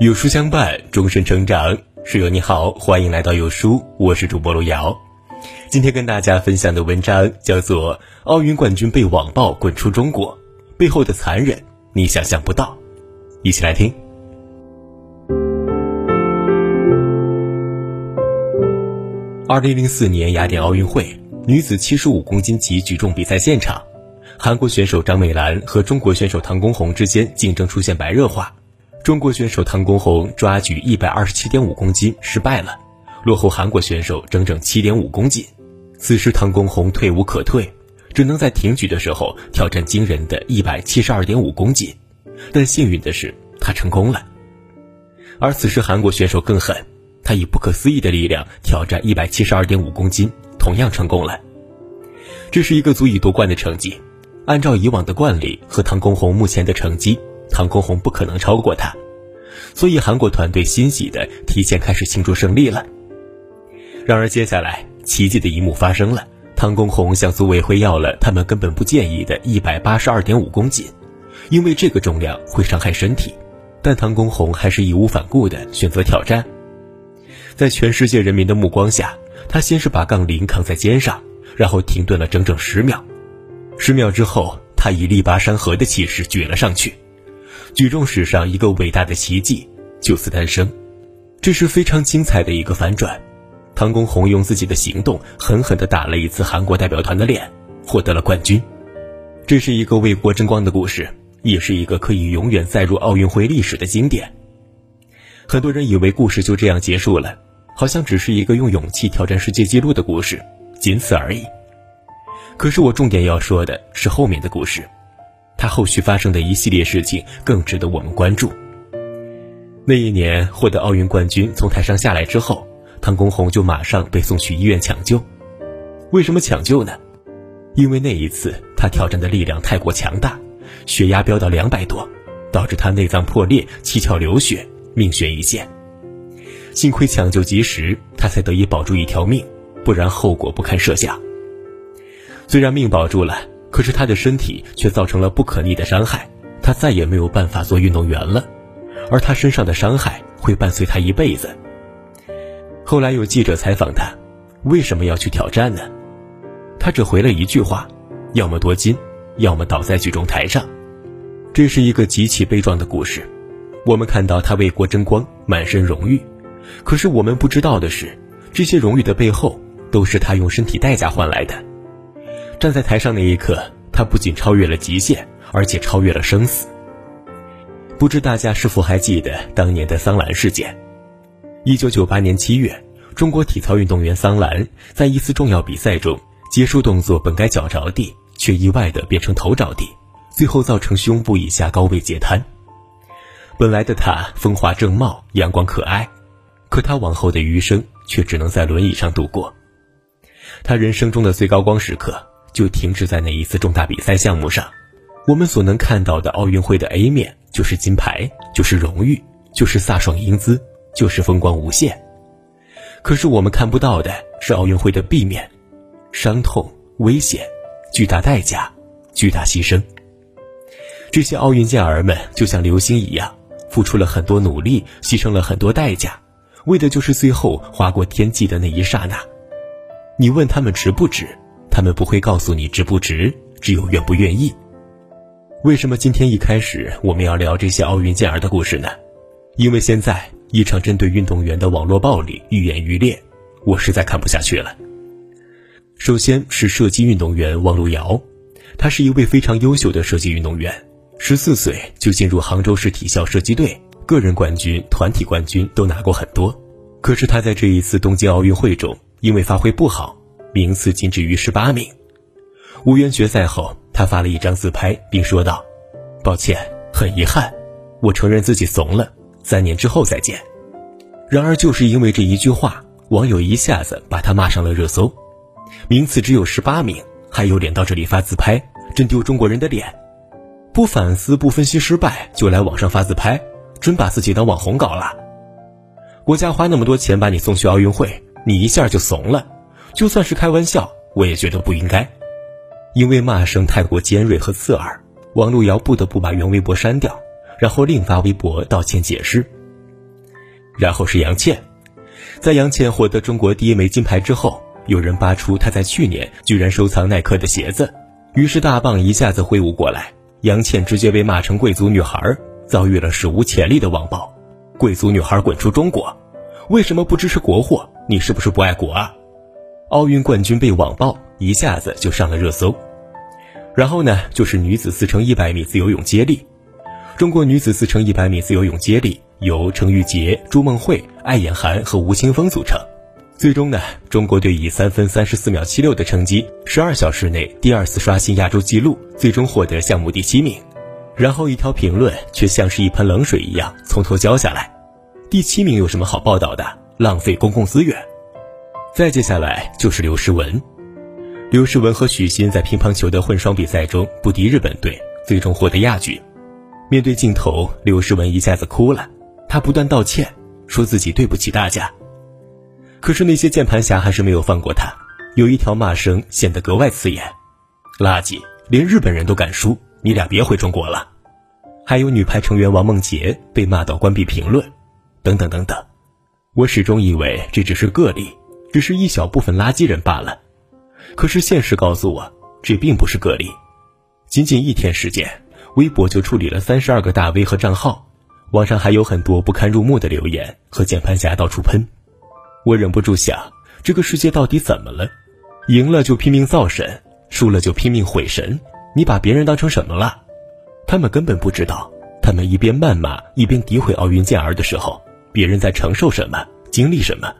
有书相伴，终身成长。室友你好，欢迎来到有书，我是主播路遥。今天跟大家分享的文章叫做《奥运冠军被网暴滚出中国，背后的残忍你想象不到》，一起来听。二零零四年雅典奥运会女子七十五公斤级举重比赛现场，韩国选手张美兰和中国选手唐功红之间竞争出现白热化。中国选手唐功红抓举一百二十七点五公斤失败了，落后韩国选手整整七点五公斤。此时唐功红退无可退，只能在挺举的时候挑战惊人的一百七十二点五公斤。但幸运的是，他成功了。而此时韩国选手更狠，他以不可思议的力量挑战一百七十二点五公斤，同样成功了。这是一个足以夺冠的成绩。按照以往的惯例和唐功红目前的成绩。唐功红不可能超过他，所以韩国团队欣喜的提前开始庆祝胜利了。然而接下来奇迹的一幕发生了，唐功红向组委会要了他们根本不建议的一百八十二点五公斤，因为这个重量会伤害身体，但唐功红还是义无反顾的选择挑战。在全世界人民的目光下，他先是把杠铃扛在肩上，然后停顿了整整十秒，十秒之后，他以力拔山河的气势举了上去。举重史上一个伟大的奇迹就此诞生，这是非常精彩的一个反转。唐功红用自己的行动狠狠地打了一次韩国代表团的脸，获得了冠军。这是一个为国争光的故事，也是一个可以永远载入奥运会历史的经典。很多人以为故事就这样结束了，好像只是一个用勇气挑战世界纪录的故事，仅此而已。可是我重点要说的是后面的故事。他后续发生的一系列事情更值得我们关注。那一年获得奥运冠军，从台上下来之后，唐功红就马上被送去医院抢救。为什么抢救呢？因为那一次他挑战的力量太过强大，血压飙到两百多，导致他内脏破裂、七窍流血，命悬一线。幸亏抢救及时，他才得以保住一条命，不然后果不堪设想。虽然命保住了。可是他的身体却造成了不可逆的伤害，他再也没有办法做运动员了，而他身上的伤害会伴随他一辈子。后来有记者采访他，为什么要去挑战呢？他只回了一句话：要么夺金，要么倒在举重台上。这是一个极其悲壮的故事。我们看到他为国争光，满身荣誉，可是我们不知道的是，这些荣誉的背后，都是他用身体代价换来的。站在台上那一刻，他不仅超越了极限，而且超越了生死。不知大家是否还记得当年的桑兰事件？一九九八年七月，中国体操运动员桑兰在一次重要比赛中，结束动作本该脚着地，却意外的变成头着地，最后造成胸部以下高位截瘫。本来的她风华正茂、阳光可爱，可她往后的余生却只能在轮椅上度过。她人生中的最高光时刻。就停止在那一次重大比赛项目上，我们所能看到的奥运会的 A 面就是金牌，就是荣誉，就是飒爽英姿，就是风光无限。可是我们看不到的是奥运会的 B 面，伤痛、危险、巨大代价、巨大牺牲。这些奥运健儿们就像流星一样，付出了很多努力，牺牲了很多代价，为的就是最后划过天际的那一刹那。你问他们值不值？他们不会告诉你值不值，只有愿不愿意。为什么今天一开始我们要聊这些奥运健儿的故事呢？因为现在一场针对运动员的网络暴力愈演愈烈，我实在看不下去了。首先是射击运动员王璐瑶，他是一位非常优秀的射击运动员，十四岁就进入杭州市体校射击队，个人冠军、团体冠军都拿过很多。可是他在这一次东京奥运会中，因为发挥不好。名次仅止于十八名，无缘决赛后，他发了一张自拍，并说道：“抱歉，很遗憾，我承认自己怂了，三年之后再见。”然而，就是因为这一句话，网友一下子把他骂上了热搜。名次只有十八名，还有脸到这里发自拍，真丢中国人的脸！不反思、不分析失败，就来网上发自拍，真把自己当网红搞了。国家花那么多钱把你送去奥运会，你一下就怂了。就算是开玩笑，我也觉得不应该，因为骂声太过尖锐和刺耳，王璐瑶不得不把原微博删掉，然后另发微博道歉解释。然后是杨倩。在杨倩获得中国第一枚金牌之后，有人扒出她在去年居然收藏耐克的鞋子，于是大棒一下子挥舞过来，杨倩直接被骂成贵族女孩，遭遇了史无前例的网暴。贵族女孩滚出中国！为什么不支持国货？你是不是不爱国啊？奥运冠军被网暴，一下子就上了热搜。然后呢，就是女子四乘一百米自由泳接力。中国女子四乘一百米自由泳接力由程玉洁、朱梦慧、艾衍涵和吴青峰组成。最终呢，中国队以三分三十四秒七六的成绩，十二小时内第二次刷新亚洲纪录，最终获得项目第七名。然后一条评论却像是一盆冷水一样从头浇下来：第七名有什么好报道的？浪费公共资源。再接下来就是刘诗雯，刘诗雯和许昕在乒乓球的混双比赛中不敌日本队，最终获得亚军。面对镜头，刘诗雯一下子哭了，她不断道歉，说自己对不起大家。可是那些键盘侠还是没有放过她，有一条骂声显得格外刺眼：“垃圾，连日本人都敢输，你俩别回中国了。”还有女排成员王梦洁被骂到关闭评论，等等等等。我始终以为这只是个例，只是一小部分垃圾人罢了。可是现实告诉我，这并不是个例，仅仅一天时间。微博就处理了三十二个大 V 和账号，网上还有很多不堪入目的留言和键盘侠到处喷。我忍不住想，这个世界到底怎么了？赢了就拼命造神，输了就拼命毁神。你把别人当成什么了？他们根本不知道，他们一边谩骂一边诋毁奥运健儿的时候，别人在承受什么，经历什么。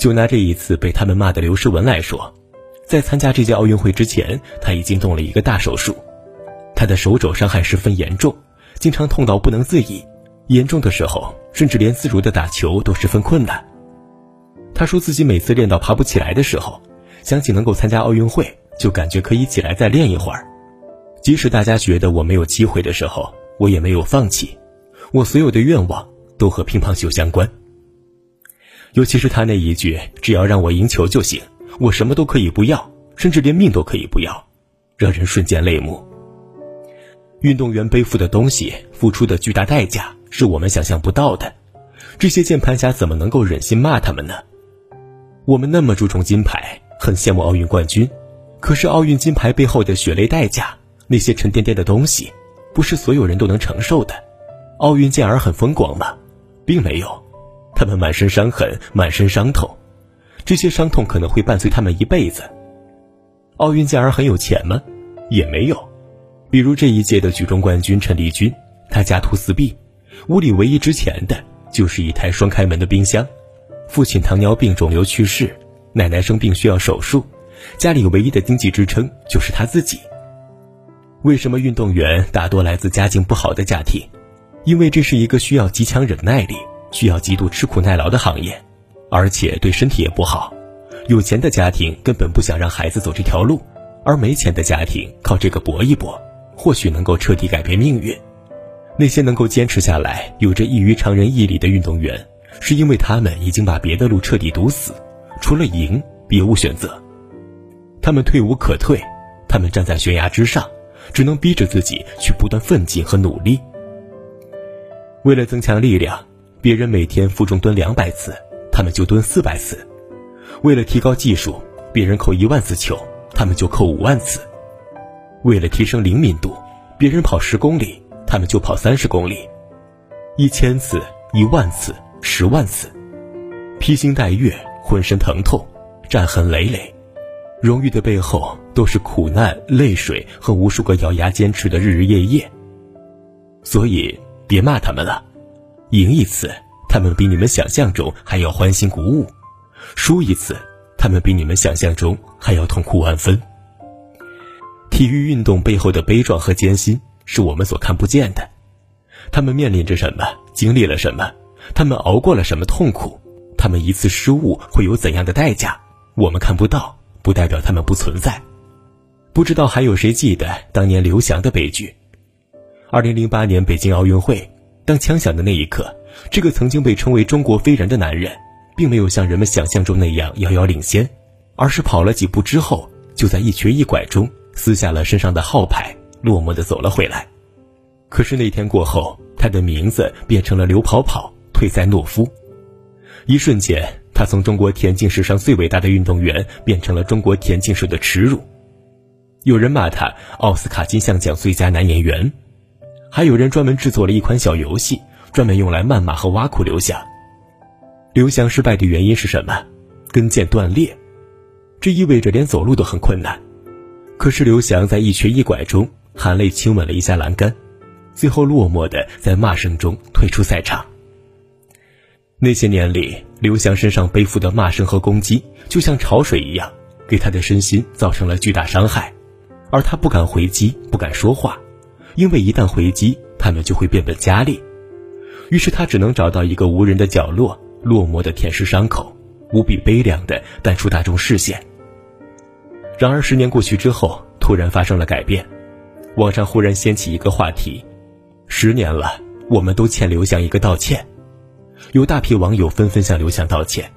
就拿这一次被他们骂的刘诗雯来说，在参加这届奥运会之前，他已经动了一个大手术。他的手肘伤害十分严重，经常痛到不能自已，严重的时候甚至连自如的打球都十分困难。他说自己每次练到爬不起来的时候，想起能够参加奥运会，就感觉可以起来再练一会儿。即使大家觉得我没有机会的时候，我也没有放弃。我所有的愿望都和乒乓球相关。尤其是他那一句“只要让我赢球就行，我什么都可以不要，甚至连命都可以不要”，让人瞬间泪目。运动员背负的东西，付出的巨大代价，是我们想象不到的。这些键盘侠怎么能够忍心骂他们呢？我们那么注重金牌，很羡慕奥运冠军，可是奥运金牌背后的血泪代价，那些沉甸甸的东西，不是所有人都能承受的。奥运健儿很风光吗？并没有，他们满身伤痕，满身伤痛，这些伤痛可能会伴随他们一辈子。奥运健儿很有钱吗？也没有。比如这一届的举重冠军陈丽君，她家徒四壁，屋里唯一值钱的就是一台双开门的冰箱。父亲糖尿病肿瘤去世，奶奶生病需要手术，家里唯一的经济支撑就是他自己。为什么运动员大多来自家境不好的家庭？因为这是一个需要极强忍耐力、需要极度吃苦耐劳的行业，而且对身体也不好。有钱的家庭根本不想让孩子走这条路，而没钱的家庭靠这个搏一搏。或许能够彻底改变命运。那些能够坚持下来、有着异于常人毅力的运动员，是因为他们已经把别的路彻底堵死，除了赢，别无选择。他们退无可退，他们站在悬崖之上，只能逼着自己去不断奋进和努力。为了增强力量，别人每天负重蹲两百次，他们就蹲四百次；为了提高技术，别人扣一万次球，他们就扣五万次。为了提升灵敏度，别人跑十公里，他们就跑三十公里，一千次、一万次、十万次，披星戴月，浑身疼痛，战痕累累，荣誉的背后都是苦难、泪水和无数个咬牙坚持的日日夜夜。所以别骂他们了，赢一次，他们比你们想象中还要欢欣鼓舞；输一次，他们比你们想象中还要痛苦万分。体育运动背后的悲壮和艰辛是我们所看不见的，他们面临着什么，经历了什么，他们熬过了什么痛苦，他们一次失误会有怎样的代价，我们看不到，不代表他们不存在。不知道还有谁记得当年刘翔的悲剧？二零零八年北京奥运会，当枪响的那一刻，这个曾经被称为中国飞人的男人，并没有像人们想象中那样遥遥领先，而是跑了几步之后，就在一瘸一拐中。撕下了身上的号牌，落寞的走了回来。可是那天过后，他的名字变成了刘跑跑、退赛懦夫，一瞬间，他从中国田径史上最伟大的运动员变成了中国田径史的耻辱。有人骂他奥斯卡金像奖最佳男演员，还有人专门制作了一款小游戏，专门用来谩骂和挖苦刘翔。刘翔失败的原因是什么？跟腱断裂，这意味着连走路都很困难。可是刘翔在一瘸一拐中，含泪亲吻了一下栏杆，最后落寞的在骂声中退出赛场。那些年里，刘翔身上背负的骂声和攻击，就像潮水一样，给他的身心造成了巨大伤害，而他不敢回击，不敢说话，因为一旦回击，他们就会变本加厉。于是他只能找到一个无人的角落，落寞的舔舐伤口。无比悲凉的淡出大众视线。然而，十年过去之后，突然发生了改变，网上忽然掀起一个话题：十年了，我们都欠刘翔一个道歉。有大批网友纷纷向刘翔道歉。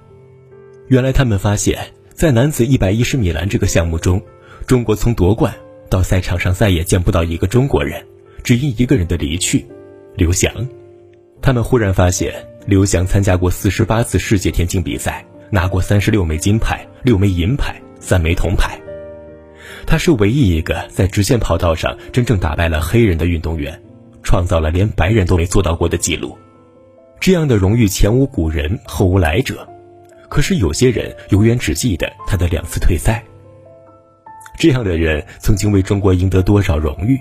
原来，他们发现，在男子一百一十米栏这个项目中，中国从夺冠到赛场上再也见不到一个中国人，只因一个人的离去——刘翔。他们忽然发现，刘翔参加过四十八次世界田径比赛。拿过三十六枚金牌、六枚银牌、三枚铜牌，他是唯一一个在直线跑道上真正打败了黑人的运动员，创造了连白人都没做到过的记录。这样的荣誉前无古人后无来者。可是有些人永远只记得他的两次退赛。这样的人曾经为中国赢得多少荣誉？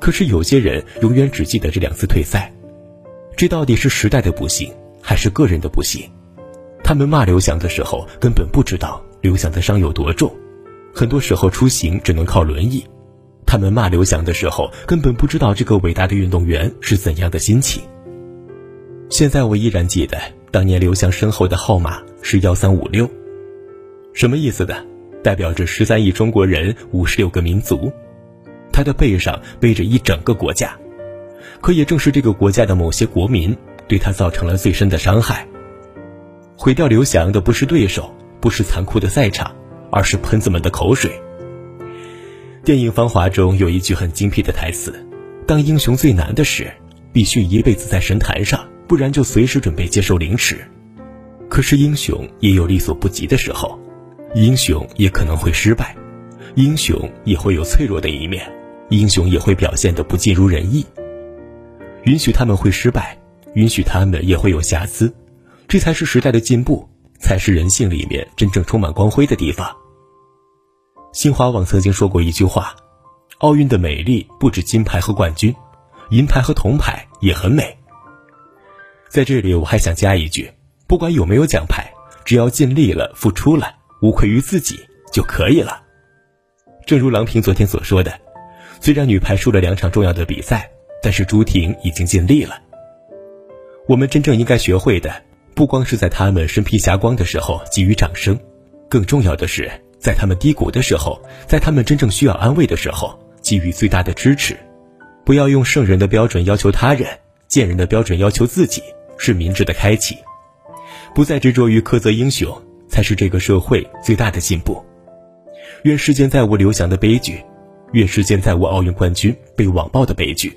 可是有些人永远只记得这两次退赛。这到底是时代的不幸，还是个人的不幸？他们骂刘翔的时候，根本不知道刘翔的伤有多重，很多时候出行只能靠轮椅。他们骂刘翔的时候，根本不知道这个伟大的运动员是怎样的心情。现在我依然记得，当年刘翔身后的号码是幺三五六，什么意思呢？代表着十三亿中国人，五十六个民族。他的背上背着一整个国家，可也正是这个国家的某些国民，对他造成了最深的伤害。毁掉刘翔的不是对手，不是残酷的赛场，而是喷子们的口水。电影《芳华》中有一句很精辟的台词：“当英雄最难的事，必须一辈子在神坛上，不然就随时准备接受凌迟。”可是英雄也有力所不及的时候，英雄也可能会失败，英雄也会有脆弱的一面，英雄也会表现得不尽如人意。允许他们会失败，允许他们也会有瑕疵。这才是时代的进步，才是人性里面真正充满光辉的地方。新华网曾经说过一句话：“奥运的美丽不止金牌和冠军，银牌和铜牌也很美。”在这里，我还想加一句：不管有没有奖牌，只要尽力了、付出了，无愧于自己就可以了。正如郎平昨天所说的，虽然女排输了两场重要的比赛，但是朱婷已经尽力了。我们真正应该学会的。不光是在他们身披霞光的时候给予掌声，更重要的是在他们低谷的时候，在他们真正需要安慰的时候给予最大的支持。不要用圣人的标准要求他人，贱人的标准要求自己，是明智的开启。不再执着于苛责英雄，才是这个社会最大的进步。愿世间再无刘翔的悲剧，愿世间再无奥运冠军被网暴的悲剧。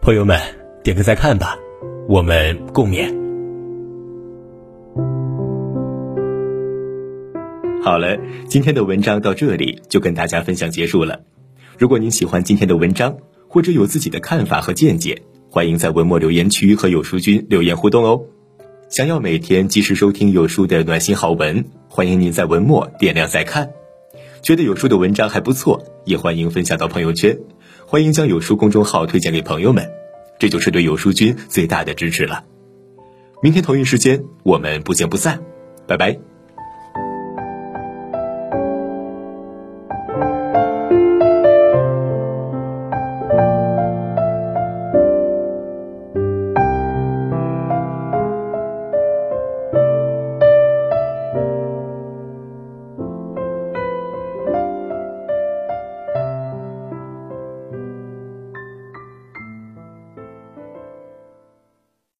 朋友们，点个再看吧，我们共勉。好了，今天的文章到这里就跟大家分享结束了。如果您喜欢今天的文章，或者有自己的看法和见解，欢迎在文末留言区和有书君留言互动哦。想要每天及时收听有书的暖心好文，欢迎您在文末点亮再看。觉得有书的文章还不错，也欢迎分享到朋友圈，欢迎将有书公众号推荐给朋友们，这就是对有书君最大的支持了。明天同一时间，我们不见不散，拜拜。